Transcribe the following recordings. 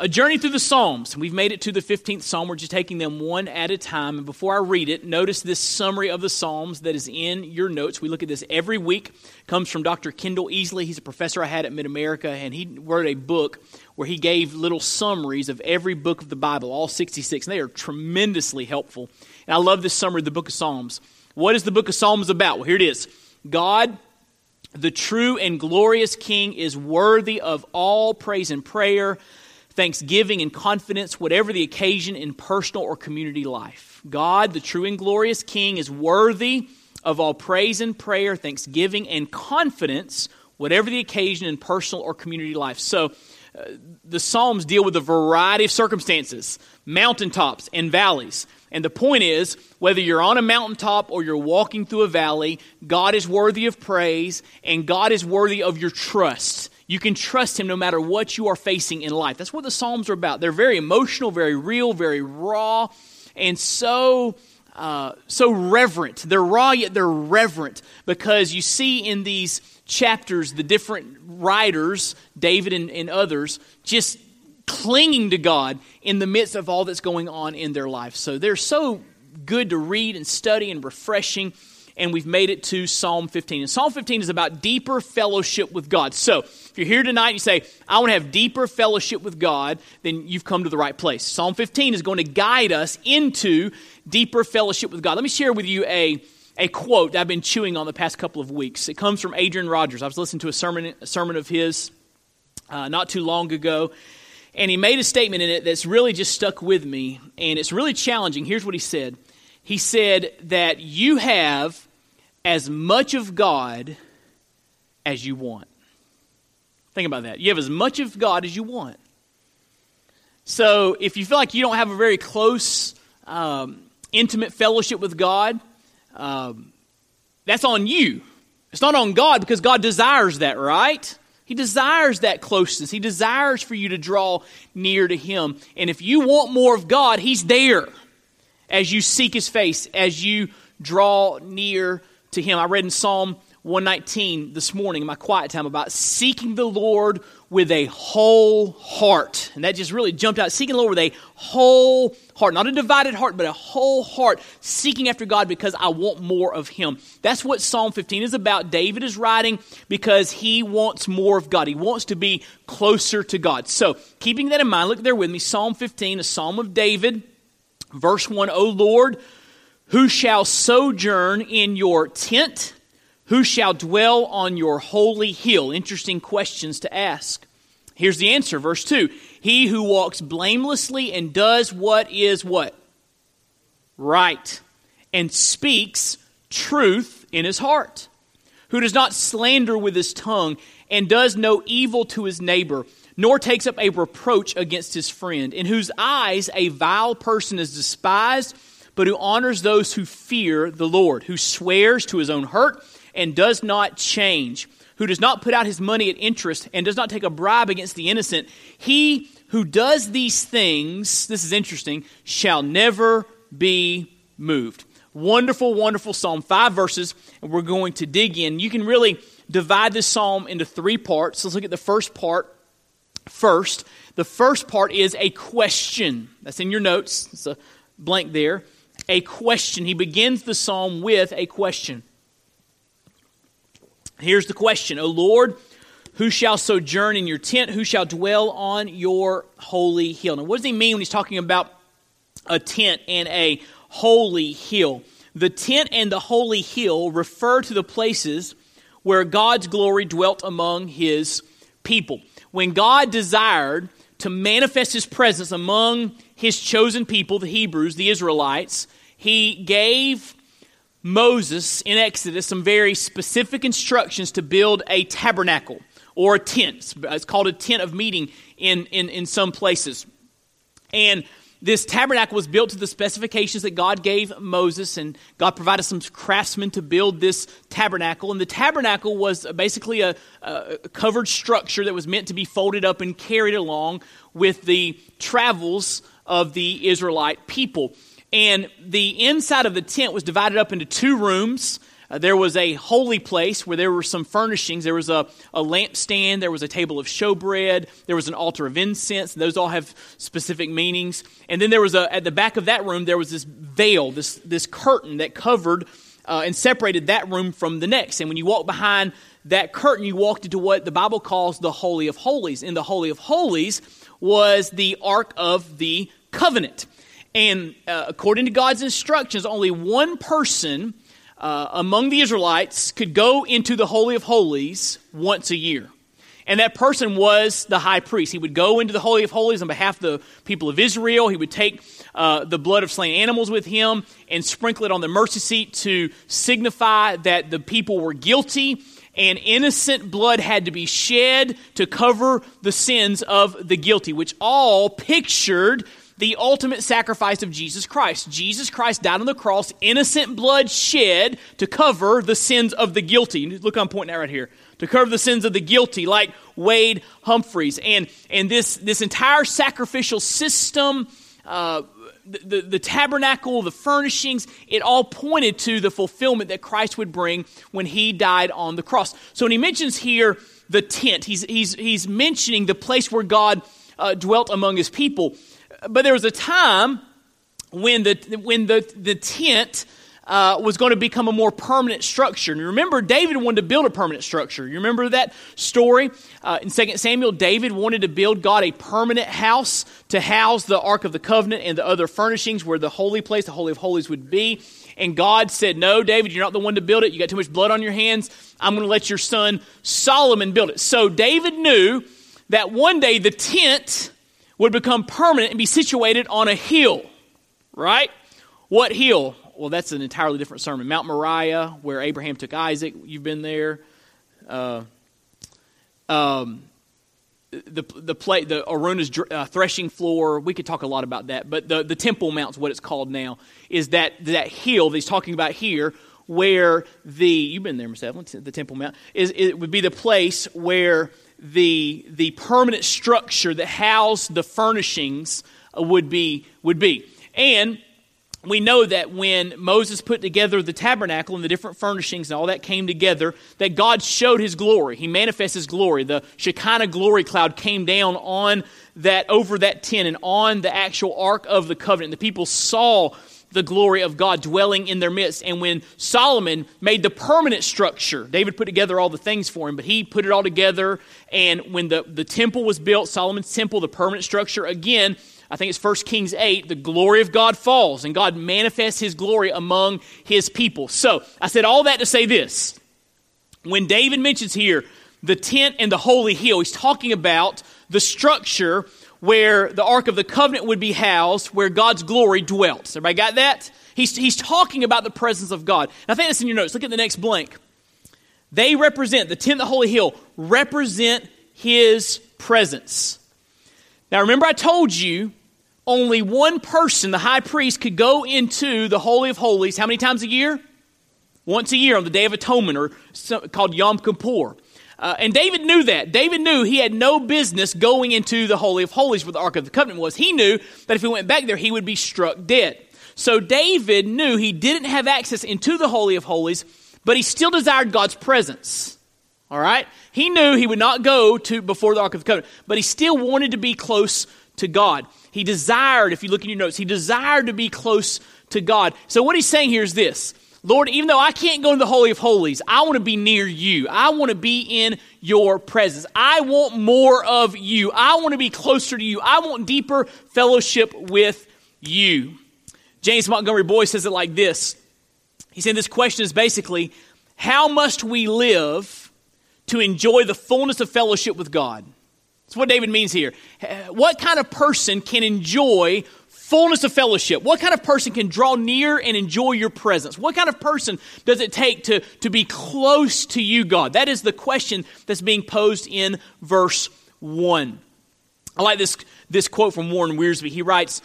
a journey through the Psalms. We've made it to the 15th Psalm. We're just taking them one at a time. And before I read it, notice this summary of the Psalms that is in your notes. We look at this every week. It comes from Dr. Kendell Easley. He's a professor I had at Mid America, and he wrote a book where he gave little summaries of every book of the Bible, all 66. And they are tremendously helpful. And I love this summary of the book of Psalms. What is the book of Psalms about? Well, here it is God the true and glorious King is worthy of all praise and prayer, thanksgiving and confidence, whatever the occasion in personal or community life. God, the true and glorious King, is worthy of all praise and prayer, thanksgiving and confidence, whatever the occasion in personal or community life. So, uh, the Psalms deal with a variety of circumstances, mountaintops and valleys. And the point is, whether you're on a mountaintop or you're walking through a valley, God is worthy of praise and God is worthy of your trust. You can trust Him no matter what you are facing in life. That's what the Psalms are about. They're very emotional, very real, very raw, and so. Uh, so reverent. They're raw, yet they're reverent because you see in these chapters the different writers, David and, and others, just clinging to God in the midst of all that's going on in their life. So they're so good to read and study and refreshing. And we've made it to Psalm 15. And Psalm 15 is about deeper fellowship with God. So if you're here tonight and you say, I want to have deeper fellowship with God, then you've come to the right place. Psalm 15 is going to guide us into deeper fellowship with God. Let me share with you a, a quote I've been chewing on the past couple of weeks. It comes from Adrian Rogers. I was listening to a sermon, a sermon of his uh, not too long ago, and he made a statement in it that's really just stuck with me, and it's really challenging. Here's what he said He said that you have as much of God as you want. Think about that. You have as much of God as you want. So if you feel like you don't have a very close, um, intimate fellowship with God, um, that's on you. It's not on God because God desires that, right? He desires that closeness. He desires for you to draw near to Him. And if you want more of God, He's there as you seek His face, as you draw near to Him. I read in Psalm 119 this morning in my quiet time about seeking the Lord with a whole heart. And that just really jumped out. Seeking the Lord with a whole heart. Not a divided heart, but a whole heart. Seeking after God because I want more of Him. That's what Psalm 15 is about. David is writing because he wants more of God. He wants to be closer to God. So, keeping that in mind, look there with me. Psalm 15, a psalm of David. Verse 1 O Lord, who shall sojourn in your tent? Who shall dwell on your holy hill? Interesting questions to ask. Here's the answer, verse 2. He who walks blamelessly and does what is what? Right. And speaks truth in his heart. Who does not slander with his tongue and does no evil to his neighbor, nor takes up a reproach against his friend, in whose eyes a vile person is despised, but who honors those who fear the Lord, who swears to his own hurt and does not change, who does not put out his money at interest and does not take a bribe against the innocent, he who does these things, this is interesting, shall never be moved. Wonderful, wonderful psalm. Five verses, and we're going to dig in. You can really divide this psalm into three parts. Let's look at the first part first. The first part is a question. That's in your notes. It's a blank there. A question. He begins the psalm with a question. Here's the question O Lord, who shall sojourn in your tent? Who shall dwell on your holy hill? Now, what does he mean when he's talking about a tent and a holy hill? The tent and the holy hill refer to the places where God's glory dwelt among his people. When God desired to manifest his presence among his chosen people, the Hebrews, the Israelites, he gave Moses in Exodus some very specific instructions to build a tabernacle or a tent. It's called a tent of meeting in, in, in some places. And this tabernacle was built to the specifications that God gave Moses, and God provided some craftsmen to build this tabernacle. And the tabernacle was basically a, a covered structure that was meant to be folded up and carried along with the travels of the Israelite people. And the inside of the tent was divided up into two rooms. Uh, there was a holy place where there were some furnishings. There was a, a lampstand, there was a table of showbread, there was an altar of incense. Those all have specific meanings. And then there was a, at the back of that room, there was this veil, this, this curtain that covered uh, and separated that room from the next. And when you walk behind that curtain, you walked into what the Bible calls the Holy of Holies. In the Holy of Holies was the Ark of the Covenant. And uh, according to God's instructions, only one person uh, among the Israelites could go into the Holy of Holies once a year. And that person was the high priest. He would go into the Holy of Holies on behalf of the people of Israel. He would take uh, the blood of slain animals with him and sprinkle it on the mercy seat to signify that the people were guilty and innocent blood had to be shed to cover the sins of the guilty, which all pictured the ultimate sacrifice of Jesus Christ. Jesus Christ died on the cross, innocent blood shed to cover the sins of the guilty. Look, I'm pointing out right here. To cover the sins of the guilty, like Wade Humphreys. And, and this, this entire sacrificial system, uh, the, the, tabernacle, the furnishings, it all pointed to the fulfillment that Christ would bring when he died on the cross. So when he mentions here the tent, he's, he's, he's mentioning the place where God uh, dwelt among his people. But there was a time when the, when the, the tent uh, was going to become a more permanent structure. And remember, David wanted to build a permanent structure. You remember that story? Uh, in 2 Samuel, David wanted to build God a permanent house to house the Ark of the Covenant and the other furnishings where the holy place, the Holy of Holies, would be. And God said, No, David, you're not the one to build it. You got too much blood on your hands. I'm going to let your son Solomon build it. So David knew that one day the tent would become permanent and be situated on a hill, right? What hill? well, that's an entirely different sermon. Mount Moriah, where Abraham took Isaac. You've been there. Uh, um, the the play the Araunah's uh, threshing floor. We could talk a lot about that, but the the Temple Mount's what it's called now. Is that that hill that he's talking about here, where the you've been there, Miss Evelyn, the Temple Mount is it would be the place where the the permanent structure that housed the furnishings uh, would be would be and we know that when Moses put together the tabernacle and the different furnishings and all that came together, that God showed his glory. He manifests his glory. The Shekinah glory cloud came down on that, over that tent and on the actual Ark of the Covenant. The people saw the glory of God dwelling in their midst. And when Solomon made the permanent structure, David put together all the things for him, but he put it all together. And when the, the temple was built, Solomon's temple, the permanent structure, again, I think it's 1 Kings 8, the glory of God falls and God manifests his glory among his people. So I said all that to say this. When David mentions here the tent and the holy hill, he's talking about the structure where the Ark of the Covenant would be housed, where God's glory dwelt. Everybody got that? He's, he's talking about the presence of God. I think that's in your notes. Look at the next blank. They represent, the tent, of the holy hill, represent his presence. Now remember, I told you only one person, the high priest, could go into the Holy of Holies how many times a year? Once a year on the Day of Atonement, or called Yom Kippur. Uh, and David knew that. David knew he had no business going into the Holy of Holies where the Ark of the Covenant was. He knew that if he went back there, he would be struck dead. So David knew he didn't have access into the Holy of Holies, but he still desired God's presence. All right? He knew he would not go to before the Ark of the Covenant, but he still wanted to be close to God. He desired, if you look in your notes, he desired to be close to God. So what he's saying here is this Lord, even though I can't go into the Holy of Holies, I want to be near you. I want to be in your presence. I want more of you. I want to be closer to you. I want deeper fellowship with you. James Montgomery Boice says it like this He said, This question is basically, how must we live to enjoy the fullness of fellowship with God? That's what David means here. What kind of person can enjoy fullness of fellowship? What kind of person can draw near and enjoy your presence? What kind of person does it take to, to be close to you, God? That is the question that's being posed in verse 1. I like this, this quote from Warren Wiersbe. He writes,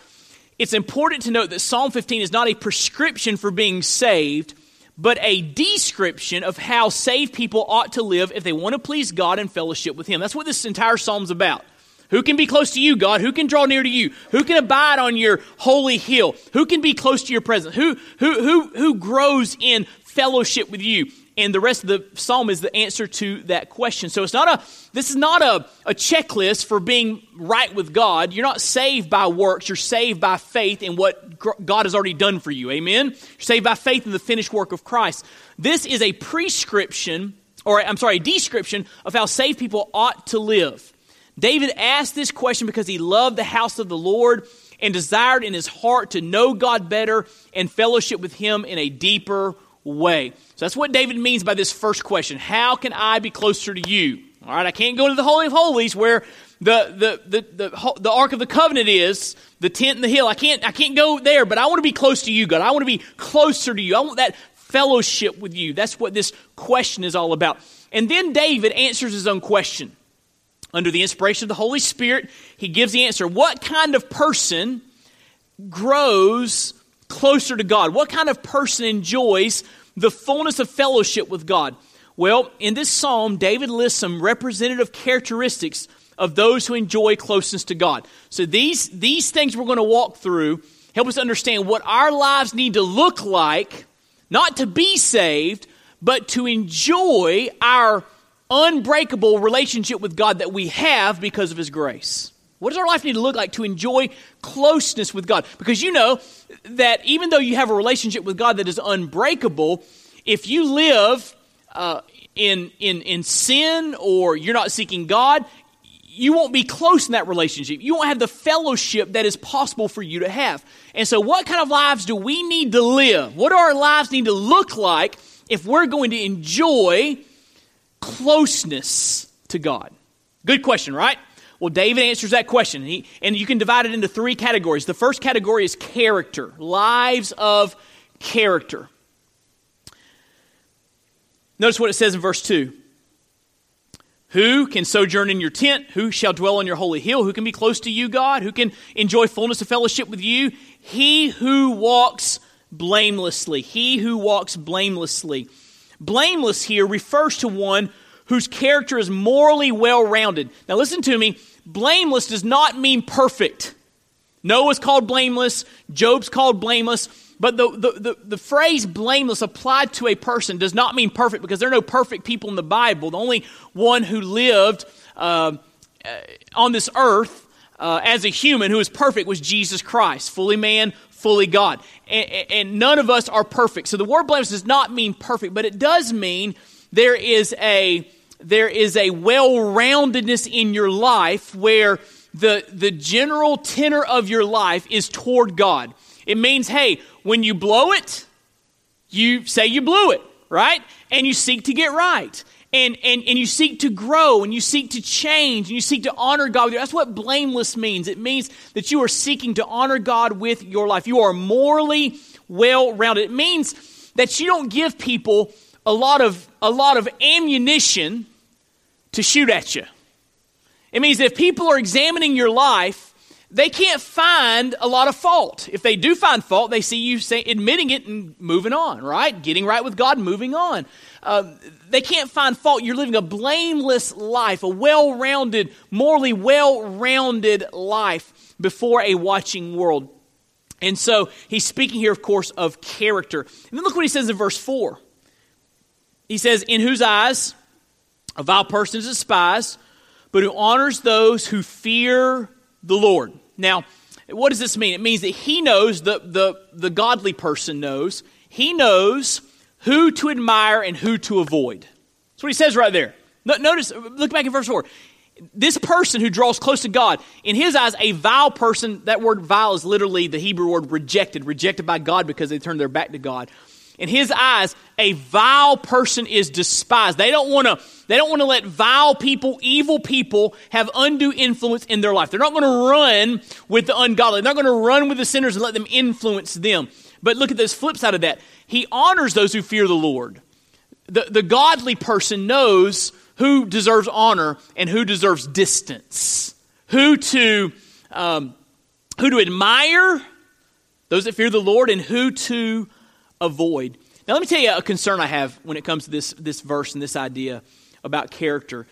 It's important to note that Psalm 15 is not a prescription for being saved but a description of how saved people ought to live if they want to please God and fellowship with Him. That's what this entire psalm's about. Who can be close to you, God? Who can draw near to you? Who can abide on your holy hill? Who can be close to your presence? Who, who, who, who grows in fellowship with you. And the rest of the psalm is the answer to that question. So it's not a, this is not a, a checklist for being right with God. You're not saved by works. You're saved by faith in what God has already done for you. Amen? You're saved by faith in the finished work of Christ. This is a prescription, or I'm sorry, a description of how saved people ought to live. David asked this question because he loved the house of the Lord and desired in his heart to know God better and fellowship with him in a deeper way. So that's what David means by this first question. How can I be closer to you? All right, I can't go to the Holy of Holies where the, the, the, the, the Ark of the Covenant is, the tent and the hill. I can't, I can't go there, but I want to be close to you, God. I want to be closer to you. I want that fellowship with you. That's what this question is all about. And then David answers his own question. Under the inspiration of the Holy Spirit, he gives the answer. What kind of person grows closer to God? What kind of person enjoys the fullness of fellowship with God? Well, in this psalm, David lists some representative characteristics of those who enjoy closeness to God. So these, these things we're going to walk through help us understand what our lives need to look like, not to be saved, but to enjoy our unbreakable relationship with God that we have because of His grace. What does our life need to look like to enjoy closeness with God? Because you know that even though you have a relationship with God that is unbreakable, if you live uh, in, in, in sin or you're not seeking God, you won't be close in that relationship. You won't have the fellowship that is possible for you to have. And so, what kind of lives do we need to live? What do our lives need to look like if we're going to enjoy closeness to God? Good question, right? Well, David answers that question, and, he, and you can divide it into three categories. The first category is character, lives of character. Notice what it says in verse 2. Who can sojourn in your tent? Who shall dwell on your holy hill? Who can be close to you, God? Who can enjoy fullness of fellowship with you? He who walks blamelessly. He who walks blamelessly. Blameless here refers to one whose character is morally well rounded. Now, listen to me. Blameless does not mean perfect. Noah's called blameless, Job's called blameless, but the, the, the, the, phrase blameless applied to a person does not mean perfect because there are no perfect people in the Bible. The only one who lived uh, uh on this earth uh, as a human who was perfect was Jesus Christ, fully man, fully God. And, and none of us are perfect. So the word blameless does not mean perfect, but it does mean there is a there is a well-roundedness in your life where the, the general tenor of your life is toward God. It means, hey, when you blow it, you say you blew it, right? And you seek to get right. And, and, and you seek to grow and you seek to change and you seek to honor God. That's what blameless means. It means that you are seeking to honor God with your life. You are morally well rounded. It means that you don't give people a lot of a lot of ammunition to shoot at you. It means if people are examining your life, they can't find a lot of fault. If they do find fault, they see you say, admitting it and moving on, right? Getting right with God, moving on. Uh, they can't find fault. You're living a blameless life, a well rounded, morally well rounded life before a watching world. And so he's speaking here, of course, of character. And then look what he says in verse 4. He says, In whose eyes a vile person is despised, but who honors those who fear the Lord. Now, what does this mean? It means that he knows, the, the, the godly person knows, he knows who to admire and who to avoid. That's what he says right there. Notice, look back in verse 4. This person who draws close to God, in his eyes, a vile person, that word vile is literally the Hebrew word rejected, rejected by God because they turned their back to God in his eyes, a vile person is despised. They don't want to they don't want to let vile people, evil people have undue influence in their life. They're not going to run with the ungodly. They're not going to run with the sinners and let them influence them. But look at this flip side of that. He honors those who fear the Lord. The, the godly person knows who deserves honor and who deserves distance. Who to um, who to admire, those that fear the Lord, and who to avoid. Now, let me tell you a concern I have when it comes to this, this verse and this idea about character.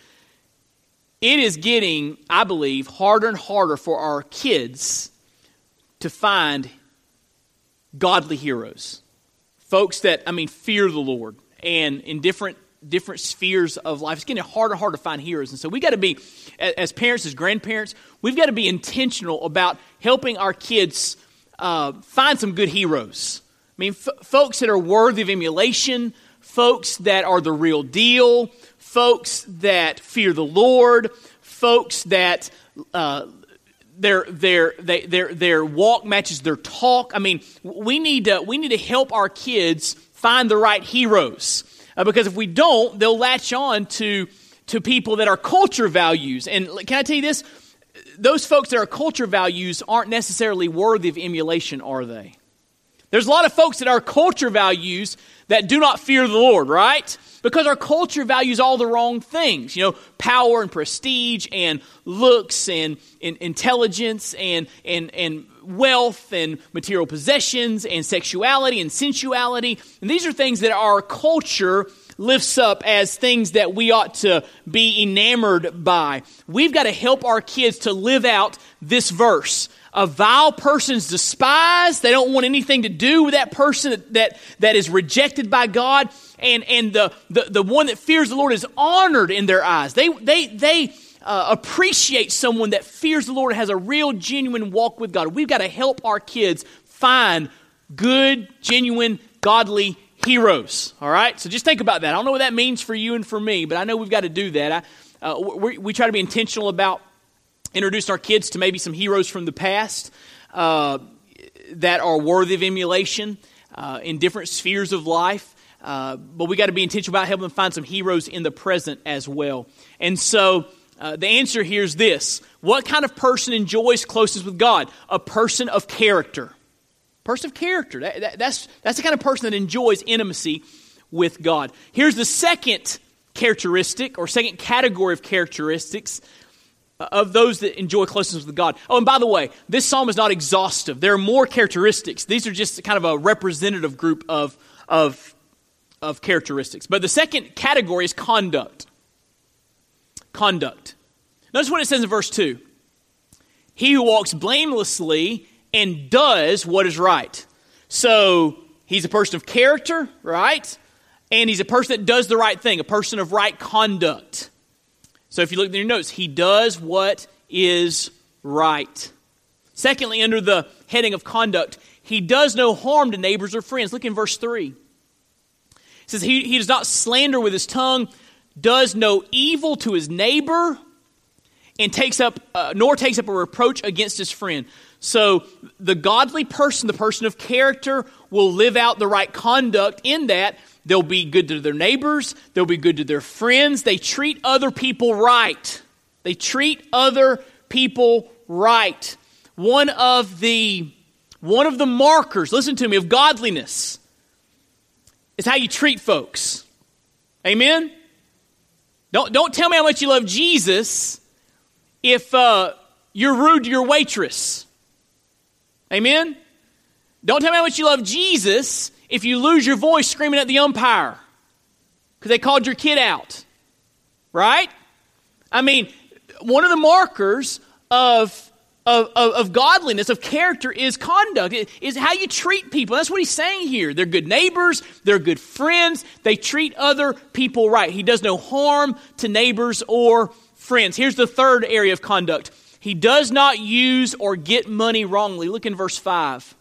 It is getting, I believe, harder and harder for our kids to find godly heroes, folks that, I mean, fear the Lord and in different different spheres of life. It's getting harder and harder to find heroes. And so we got to be, as parents, as grandparents, we've got to be intentional about helping our kids uh, find some good heroes. I mean, f- folks that are worthy of emulation, folks that are the real deal, folks that fear the Lord, folks that uh, their their their their walk matches their talk. I mean, we need to we need to help our kids find the right heroes uh, because if we don't, they'll latch on to to people that are culture values. And can I tell you this? Those folks that are culture values aren't necessarily worthy of emulation, are they? There's a lot of folks that are culture values that do not fear the Lord, right? Because our culture values all the wrong things. You know, power and prestige and looks and, and intelligence and, and, and wealth and material possessions and sexuality and sensuality. And these are things that our culture lifts up as things that we ought to be enamored by. We've got to help our kids to live out this verse a vile person's despised. They don't want anything to do with that person that, that is rejected by God. And, and the, the, the one that fears the Lord is honored in their eyes. They, they, they uh, appreciate someone that fears the Lord has a real, genuine walk with God. We've got to help our kids find good, genuine, godly heroes. All right? So just think about that. I don't know what that means for you and for me, but I know we've got to do that. I, uh, we, we try to be intentional about introduced our kids to maybe some heroes from the past uh, that are worthy of emulation uh, in different spheres of life. Uh, but we got to be intentional about helping them find some heroes in the present as well. And so uh, the answer here is this What kind of person enjoys closeness with God? A person of character. Person of character. That, that, that's, that's the kind of person that enjoys intimacy with God. Here's the second characteristic or second category of characteristics of those that enjoy closeness with God. Oh, and by the way, this psalm is not exhaustive. There are more characteristics. These are just kind of a representative group of, of, of characteristics. But the second category is conduct. Conduct. Notice what it says in verse 2 He who walks blamelessly and does what is right. So he's a person of character, right? And he's a person that does the right thing, a person of right conduct. So if you look at your notes, he does what is right. Secondly, under the heading of conduct, he does no harm to neighbors or friends. Look in verse 3. It says, He, he does not slander with his tongue, does no evil to his neighbor, and takes up, uh, nor takes up a reproach against his friend. So the godly person, the person of character, will live out the right conduct in that They'll be good to their neighbors. They'll be good to their friends. They treat other people right. They treat other people right. One of the one of the markers, listen to me, of godliness is how you treat folks. Amen? Don't, don't tell me how much you love Jesus if uh, you're rude to your waitress. Amen? Don't tell me how much you love Jesus if you lose your voice screaming at the umpire because they called your kid out. Right? I mean, one of the markers of, of, of, of godliness, of character, is conduct, is how you treat people. That's what he's saying here. They're good neighbors, they're good friends, they treat other people right. He does no harm to neighbors or friends. Here's the third area of conduct he does not use or get money wrongly. Look in verse 5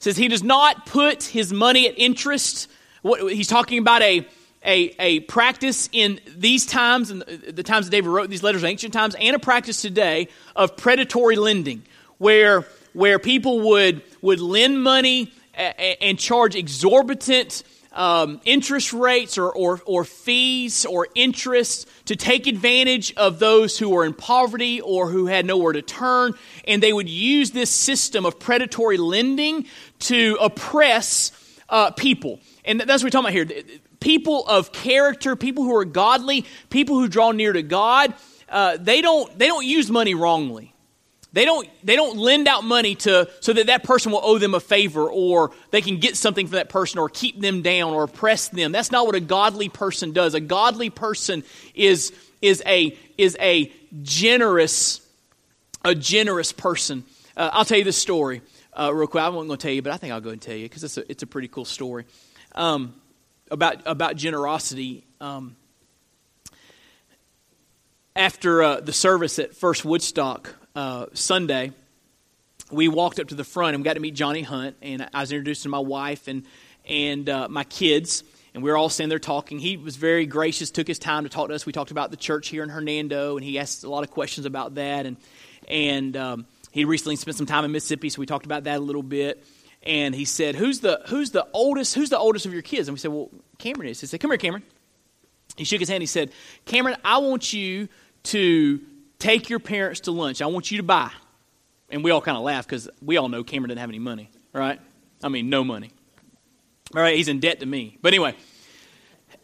says he does not put his money at interest. What, he's talking about a, a, a practice in these times, and the times that David wrote these letters, ancient times, and a practice today of predatory lending, where, where people would, would lend money and charge exorbitant um, interest rates or, or, or fees or interest to take advantage of those who were in poverty or who had nowhere to turn. And they would use this system of predatory lending to oppress uh, people. And that's what we're talking about here. People of character, people who are godly, people who draw near to God, uh, they, don't, they don't use money wrongly. They don't, they don't lend out money to, so that that person will owe them a favor or they can get something from that person or keep them down or oppress them. That's not what a godly person does. A godly person is, is, a, is a generous, a generous person. Uh, I'll tell you this story. uh, real quick. I wasn't going to tell you, but I think I'll go and tell you because it's a, it's a pretty cool story um, about, about generosity. Um, after uh, the service at First Woodstock uh, Sunday, we walked up to the front and we got to meet Johnny Hunt, and I was introduced to my wife and and uh, my kids, and we were all standing there talking. He was very gracious, took his time to talk to us. We talked about the church here in Hernando, and he asked a lot of questions about that, and and um, he recently spent some time in Mississippi, so we talked about that a little bit. And he said, "Who's the who's the oldest? Who's the oldest of your kids?" And we said, "Well, Cameron is." He said, "Come here, Cameron." He shook his hand. He said, "Cameron, I want you to take your parents to lunch. I want you to buy." And we all kind of laughed because we all know Cameron didn't have any money, right? I mean, no money. All right, he's in debt to me. But anyway,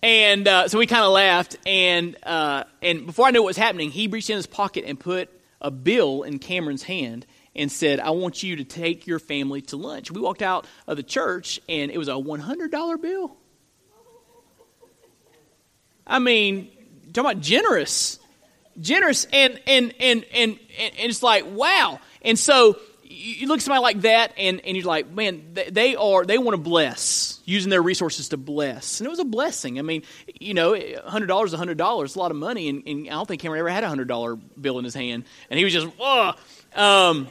and uh, so we kind of laughed. And uh, and before I knew what was happening, he reached in his pocket and put a bill in Cameron's hand and said, "I want you to take your family to lunch." We walked out of the church, and it was a one hundred dollar bill. I mean, talking about generous, generous, and and and and and it's like wow. And so you look at somebody like that, and, and you're like, man, they are they want to bless, using their resources to bless, and it was a blessing. I mean, you know, hundred dollars, hundred dollars, a lot of money, and, and, I don't think Cameron ever had a hundred dollar bill in his hand, and he was just, whoa. Um,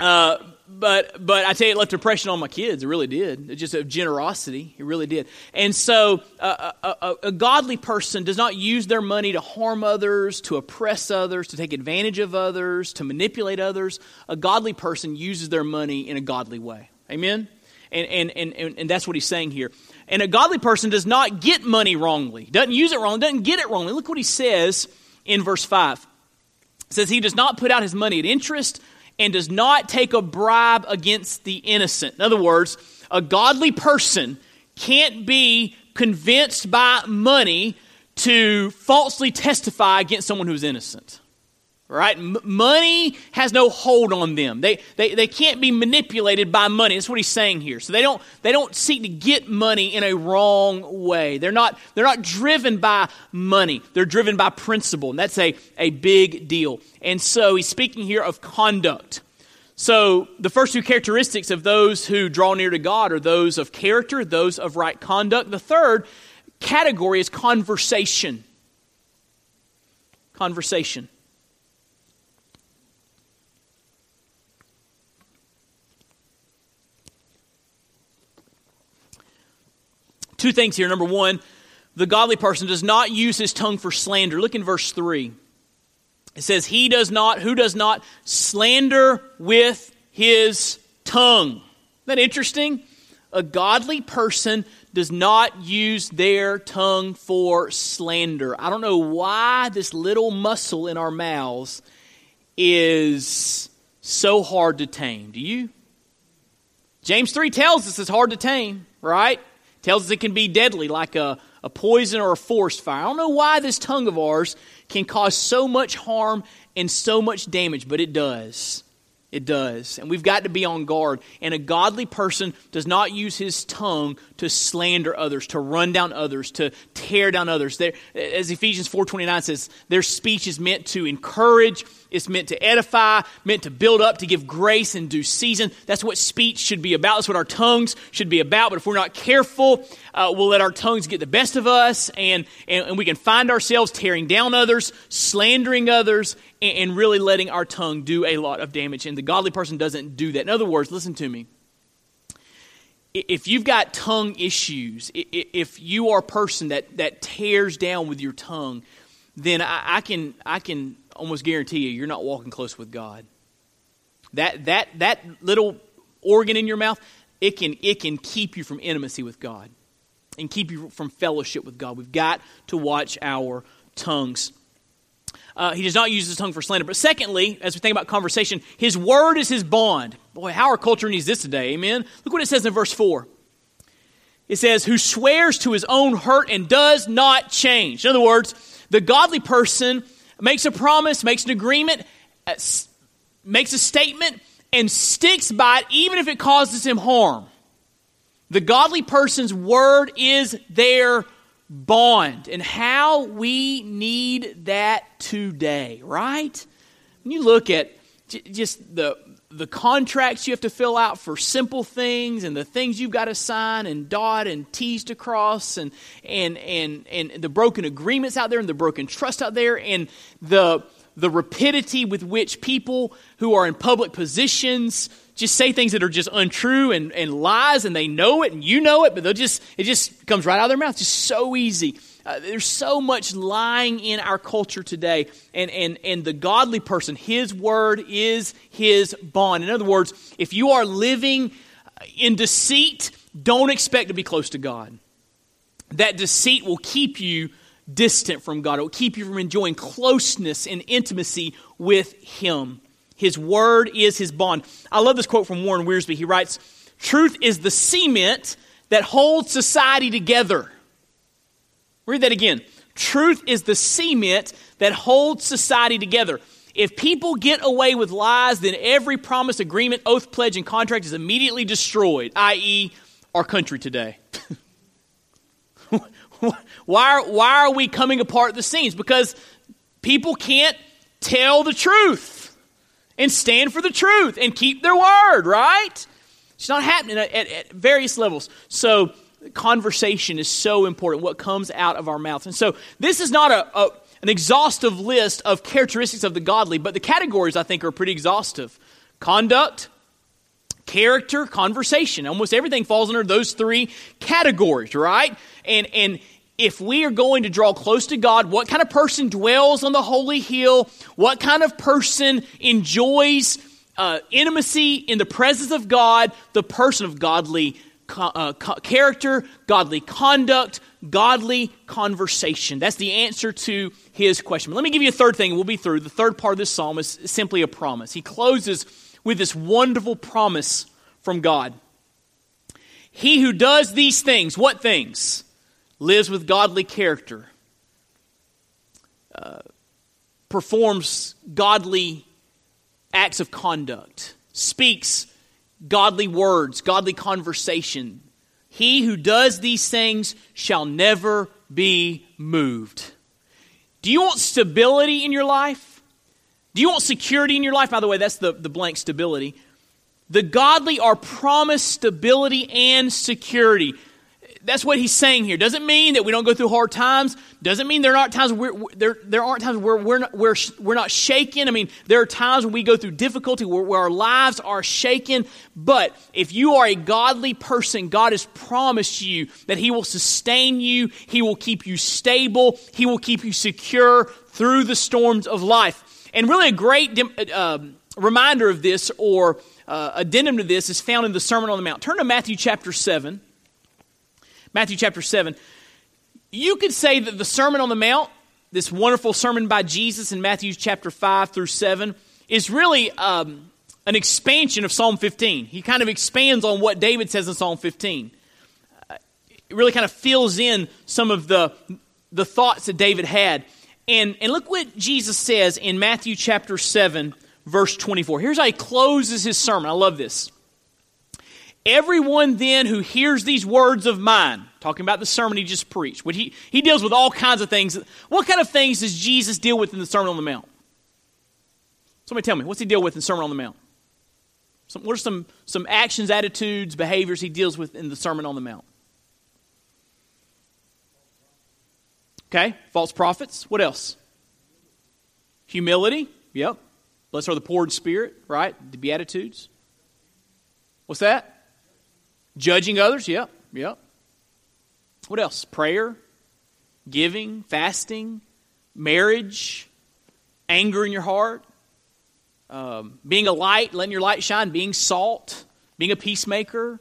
uh, but but I tell you, it left impression on my kids. It really did. It just a generosity. It really did. And so, uh, a, a, a, godly person does not use their money to harm others, to oppress others, to take advantage of others, to manipulate others. A godly person uses their money in a godly way. Amen. And and and and, and that's what he's saying here. And a godly person does not get money wrongly. Doesn't use it wrongly. Doesn't get it wrongly. Look what he says in verse five. It says he does not put out his money at interest and does not take a bribe against the innocent. In other words, a godly person can't be convinced by money to falsely testify against someone who's innocent. Right? M- money has no hold on them. They, they, they can't be manipulated by money. That's what he's saying here. So they don't, they don't seek to get money in a wrong way. They're not, they're not driven by money. They're driven by principle. And that's a, a big deal. And so he's speaking here of conduct. So the first two characteristics of those who draw near to God are those of character, those of right conduct. The third category is conversation. Conversation. Two things here. Number one, the godly person does not use his tongue for slander. Look in verse 3. It says, He does not, who does not slander with his tongue. Isn't that interesting? A godly person does not use their tongue for slander. I don't know why this little muscle in our mouths is so hard to tame. Do you? James 3 tells us it's hard to tame, right? Tells us it can be deadly, like a, a poison or a forest fire. I don't know why this tongue of ours can cause so much harm and so much damage, but it does. It does. And we've got to be on guard. And a godly person does not use his tongue to slander others, to run down others, to tear down others. There, as Ephesians 4.29 says, their speech is meant to encourage it's meant to edify, meant to build up, to give grace in due season. That's what speech should be about. That's what our tongues should be about. But if we're not careful, uh, we'll let our tongues get the best of us, and, and, and we can find ourselves tearing down others, slandering others, and, and really letting our tongue do a lot of damage. And the godly person doesn't do that. In other words, listen to me if you've got tongue issues, if you are a person that, that tears down with your tongue, then I, I, can I can almost guarantee you you're not walking close with God. That that that little organ in your mouth, it can it can keep you from intimacy with God and keep you from fellowship with God. We've got to watch our tongues. Uh, he does not use his tongue for slander. But secondly, as we think about conversation, his word is his bond. Boy, how our culture needs this today. Amen. Look what it says in verse 4. It says, Who swears to his own hurt and does not change. In other words, the godly person makes a promise, makes an agreement, uh, makes a statement, and sticks by it even if it causes him harm. The godly person's word is their bond. And how we need that today, right? When you look at just the the contracts you have to fill out for simple things and the things you've got to sign and dot and T's to cross and and and and the broken agreements out there and the broken trust out there and the the rapidity with which people who are in public positions just say things that are just untrue and, and lies and they know it and you know it but they'll just it just comes right out of their mouth. Just so easy uh, there's so much lying in our culture today. And, and, and the godly person, his word is his bond. In other words, if you are living in deceit, don't expect to be close to God. That deceit will keep you distant from God, it will keep you from enjoying closeness and intimacy with Him. His word is his bond. I love this quote from Warren Wiersbe. He writes, Truth is the cement that holds society together. Read that again. Truth is the cement that holds society together. If people get away with lies, then every promise, agreement, oath, pledge, and contract is immediately destroyed, i.e., our country today. why, are, why are we coming apart at the seams? Because people can't tell the truth and stand for the truth and keep their word, right? It's not happening at, at, at various levels. So, conversation is so important, what comes out of our mouth. And so this is not a, a, an exhaustive list of characteristics of the godly, but the categories I think are pretty exhaustive conduct, character, conversation. Almost everything falls under those three categories, right? And, and if we are going to draw close to God, what kind of person dwells on the holy hill? What kind of person enjoys uh, intimacy in the presence of God? The person of godly uh, character, godly conduct, godly conversation. That's the answer to his question. But let me give you a third thing, and we'll be through. The third part of this psalm is simply a promise. He closes with this wonderful promise from God. He who does these things, what things? Lives with godly character, uh, performs godly acts of conduct, speaks godly words, godly conversation. He who does these things shall never be moved. Do you want stability in your life? Do you want security in your life? By the way, that's the, the blank stability. The godly are promised stability and security that's what he's saying here. Doesn't mean that we don't go through hard times. Doesn't mean there aren't times where there, there aren't times where we're not, we're, we're not shaken. I mean, there are times when we go through difficulty where, where our lives are shaken. But if you are a godly person, God has promised you that He will sustain you, He will keep you stable, He will keep you secure through the storms of life. And really, a great uh, reminder of this or uh, addendum to this is found in the Sermon on the Mount. Turn to Matthew chapter 7. Matthew chapter 7. You could say that the Sermon on the Mount, this wonderful sermon by Jesus in Matthew chapter 5 through 7, is really um, an expansion of Psalm 15. He kind of expands on what David says in Psalm 15. Uh, it really kind of fills in some of the, the thoughts that David had. And, and look what Jesus says in Matthew chapter 7, verse 24. Here's how he closes his sermon. I love this. Everyone then who hears these words of mine, talking about the sermon he just preached, what he, he deals with all kinds of things. What kind of things does Jesus deal with in the Sermon on the Mount? Somebody tell me, what's he deal with in the Sermon on the Mount? Some, what are some, some actions, attitudes, behaviors he deals with in the Sermon on the Mount? Okay, false prophets. What else? Humility. Yep. Blessed are the poor in spirit, right? The Beatitudes. What's that? Judging others, yep, yep. What else? Prayer, giving, fasting, marriage, anger in your heart, um, being a light, letting your light shine, being salt, being a peacemaker,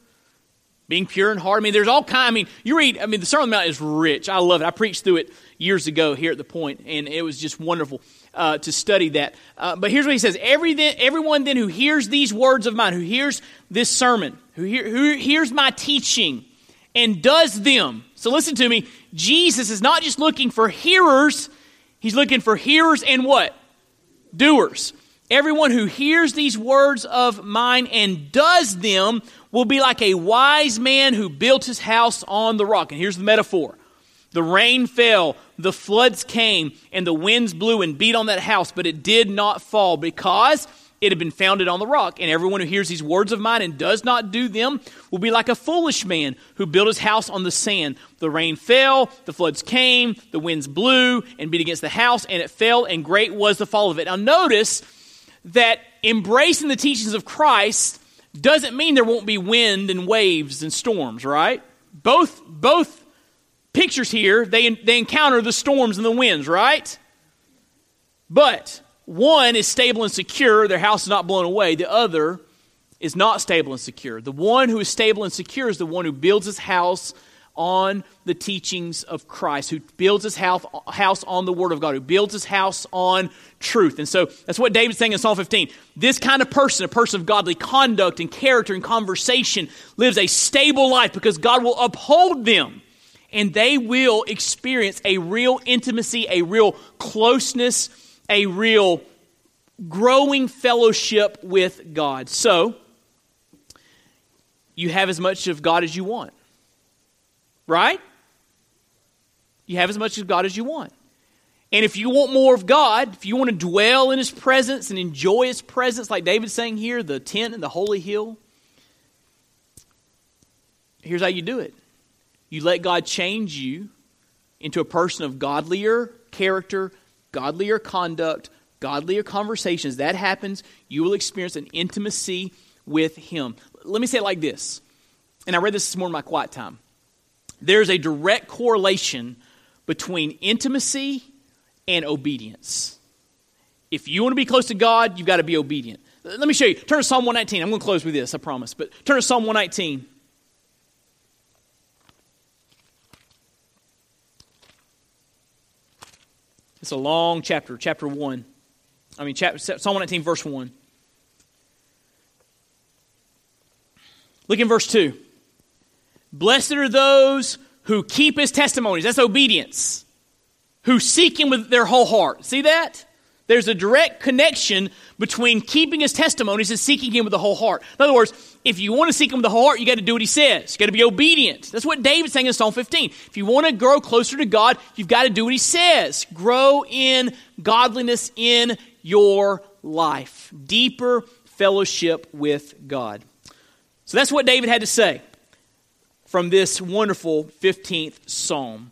being pure in heart. I mean, there's all kind. I mean, you read. I mean, the Sermon on the Mount is rich. I love it. I preached through it years ago here at the Point, and it was just wonderful uh, to study that. Uh, but here's what he says: Every everyone then who hears these words of mine, who hears this sermon, who, hear, who hears my teaching, and does them. So listen to me. Jesus is not just looking for hearers; he's looking for hearers and what doers. Everyone who hears these words of mine and does them will be like a wise man who built his house on the rock. And here's the metaphor the rain fell, the floods came, and the winds blew and beat on that house, but it did not fall because it had been founded on the rock. And everyone who hears these words of mine and does not do them will be like a foolish man who built his house on the sand. The rain fell, the floods came, the winds blew and beat against the house, and it fell, and great was the fall of it. Now, notice that embracing the teachings of Christ doesn't mean there won't be wind and waves and storms, right? Both, both pictures here, they, they encounter the storms and the winds, right? But one is stable and secure, their house is not blown away. The other is not stable and secure. The one who is stable and secure is the one who builds his house on the teachings of Christ, who builds his house, on the Word of God, who builds his house on truth. And so that's what David's saying in Psalm 15. This kind of person, a person of godly conduct and character and conversation, lives a stable life because God will uphold them and they will experience a real intimacy, a real closeness a real growing fellowship with God. So, you have as much of God as you want. Right? You have as much of God as you want. And if you want more of God, if you want to dwell in His presence and enjoy His presence, like David's saying here, the tent and the holy hill, here's how you do it you let God change you into a person of godlier character, godlier conduct, godlier conversations, that happens, you will experience an intimacy with Him. Let me say it like this, and I read this this morning in my quiet time. There's a direct correlation between intimacy and obedience. If you want to be close to God, you've got to be obedient. Let me show you. Turn to Psalm 119. I'm going to close with this, I promise. But turn to Psalm 119. It's a long chapter, chapter 1. I mean, chapter, Psalm 119, verse 1. Look in verse 2. Blessed are those who keep his testimonies. That's obedience. Who seek him with their whole heart. See that? There's a direct connection between keeping his testimonies and seeking him with the whole heart. In other words, if you want to seek him with the whole heart, you got to do what he says. You got to be obedient. That's what David's saying in Psalm 15. If you want to grow closer to God, you've got to do what he says. Grow in godliness in your life. Deeper fellowship with God. So that's what David had to say from this wonderful 15th Psalm.